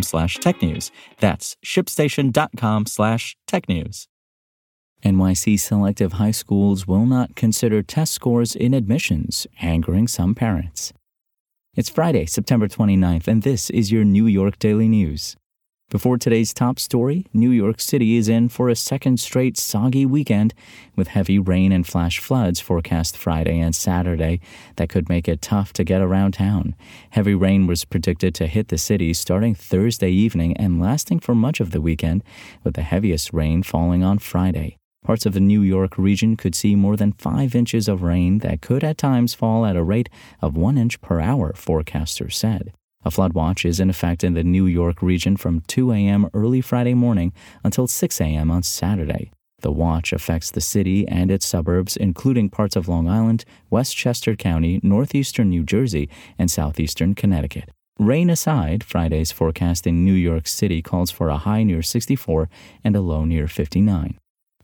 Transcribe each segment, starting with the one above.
slash technews. That's shipstation.com slash technews. NYC selective high schools will not consider test scores in admissions, angering some parents. It's Friday, September 29th, and this is your New York Daily News. Before today's top story, New York City is in for a second straight soggy weekend with heavy rain and flash floods forecast Friday and Saturday that could make it tough to get around town. Heavy rain was predicted to hit the city starting Thursday evening and lasting for much of the weekend, with the heaviest rain falling on Friday. Parts of the New York region could see more than five inches of rain that could at times fall at a rate of one inch per hour, forecasters said. A flood watch is in effect in the New York region from 2 a.m. early Friday morning until 6 a.m. on Saturday. The watch affects the city and its suburbs, including parts of Long Island, Westchester County, northeastern New Jersey, and southeastern Connecticut. Rain aside, Friday's forecast in New York City calls for a high near 64 and a low near 59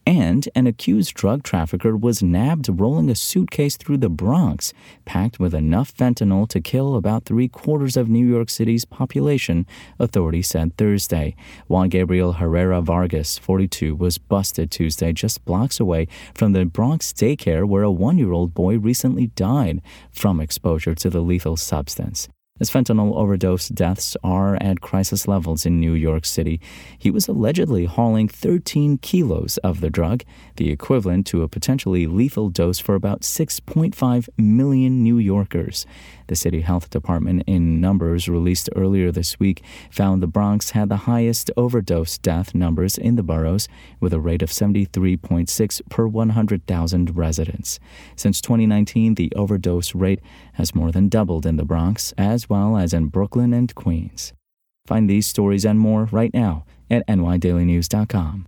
and an accused drug trafficker was nabbed rolling a suitcase through the Bronx, packed with enough fentanyl to kill about three quarters of New York City's population, authorities said Thursday. Juan Gabriel Herrera Vargas, 42, was busted Tuesday just blocks away from the Bronx daycare where a one year old boy recently died from exposure to the lethal substance. As fentanyl overdose deaths are at crisis levels in New York City, he was allegedly hauling 13 kilos of the drug, the equivalent to a potentially lethal dose for about 6.5 million New Yorkers. The city health department, in numbers released earlier this week, found the Bronx had the highest overdose death numbers in the boroughs, with a rate of 73.6 per 100,000 residents. Since 2019, the overdose rate has more than doubled in the Bronx, as well as in Brooklyn and Queens. Find these stories and more right now at nydailynews.com.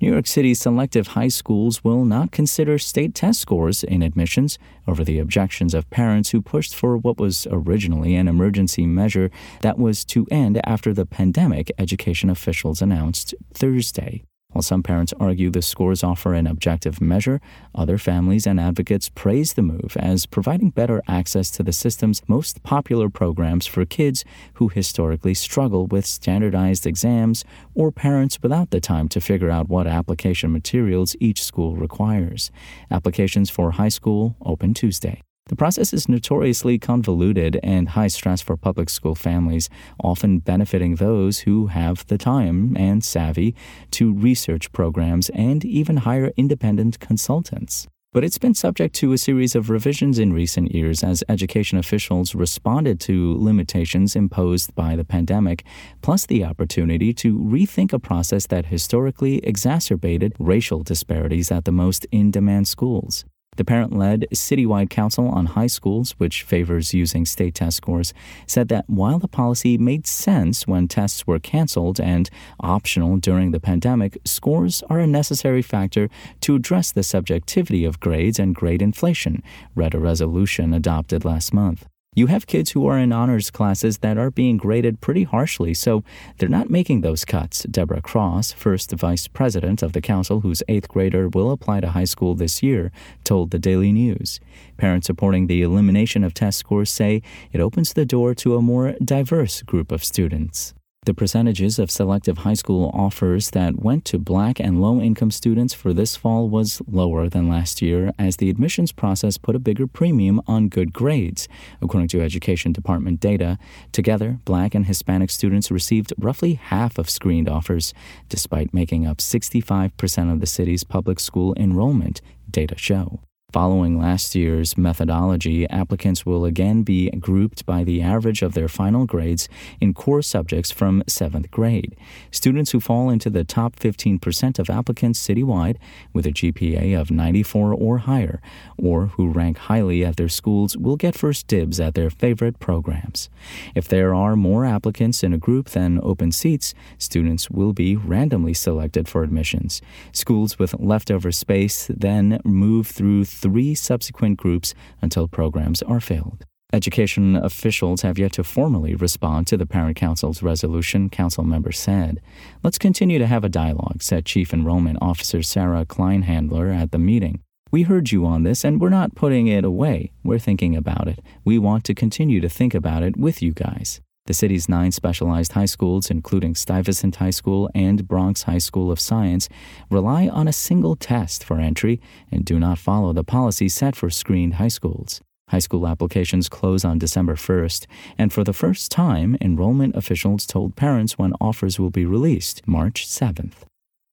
New York City selective high schools will not consider state test scores in admissions over the objections of parents who pushed for what was originally an emergency measure that was to end after the pandemic, education officials announced Thursday. While some parents argue the scores offer an objective measure, other families and advocates praise the move as providing better access to the system's most popular programs for kids who historically struggle with standardized exams or parents without the time to figure out what application materials each school requires. Applications for high school open Tuesday. The process is notoriously convoluted and high stress for public school families, often benefiting those who have the time and savvy to research programs and even hire independent consultants. But it's been subject to a series of revisions in recent years as education officials responded to limitations imposed by the pandemic, plus the opportunity to rethink a process that historically exacerbated racial disparities at the most in demand schools. The parent led Citywide Council on High Schools, which favors using state test scores, said that while the policy made sense when tests were canceled and optional during the pandemic, scores are a necessary factor to address the subjectivity of grades and grade inflation, read a resolution adopted last month. You have kids who are in honors classes that are being graded pretty harshly, so they're not making those cuts. Deborah Cross, first vice president of the council whose eighth grader will apply to high school this year, told the Daily News. Parents supporting the elimination of test scores say it opens the door to a more diverse group of students. The percentages of selective high school offers that went to black and low income students for this fall was lower than last year as the admissions process put a bigger premium on good grades. According to Education Department data, together, black and Hispanic students received roughly half of screened offers, despite making up 65% of the city's public school enrollment, data show. Following last year's methodology, applicants will again be grouped by the average of their final grades in core subjects from seventh grade. Students who fall into the top 15% of applicants citywide with a GPA of 94 or higher, or who rank highly at their schools, will get first dibs at their favorite programs. If there are more applicants in a group than open seats, students will be randomly selected for admissions. Schools with leftover space then move through three subsequent groups until programs are filled. Education officials have yet to formally respond to the Parent Council's resolution, council members said. Let's continue to have a dialogue, said Chief Enrollment Officer Sarah Kleinhandler at the meeting. We heard you on this and we're not putting it away. We're thinking about it. We want to continue to think about it with you guys. The city's nine specialized high schools, including Stuyvesant High School and Bronx High School of Science, rely on a single test for entry and do not follow the policy set for screened high schools. High school applications close on December 1st, and for the first time, enrollment officials told parents when offers will be released March 7th.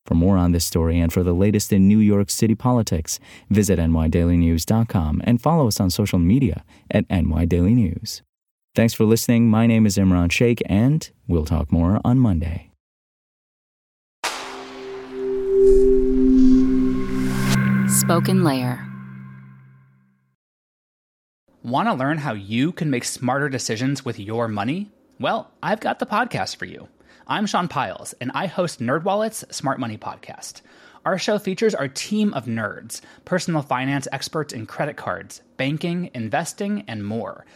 For more on this story and for the latest in New York City politics, visit nydailynews.com and follow us on social media at nydailynews. Thanks for listening. My name is Imran Sheikh, and we'll talk more on Monday. Spoken Layer. Want to learn how you can make smarter decisions with your money? Well, I've got the podcast for you. I'm Sean Pyles, and I host NerdWallet's Smart Money Podcast. Our show features our team of nerds, personal finance experts in credit cards, banking, investing, and more –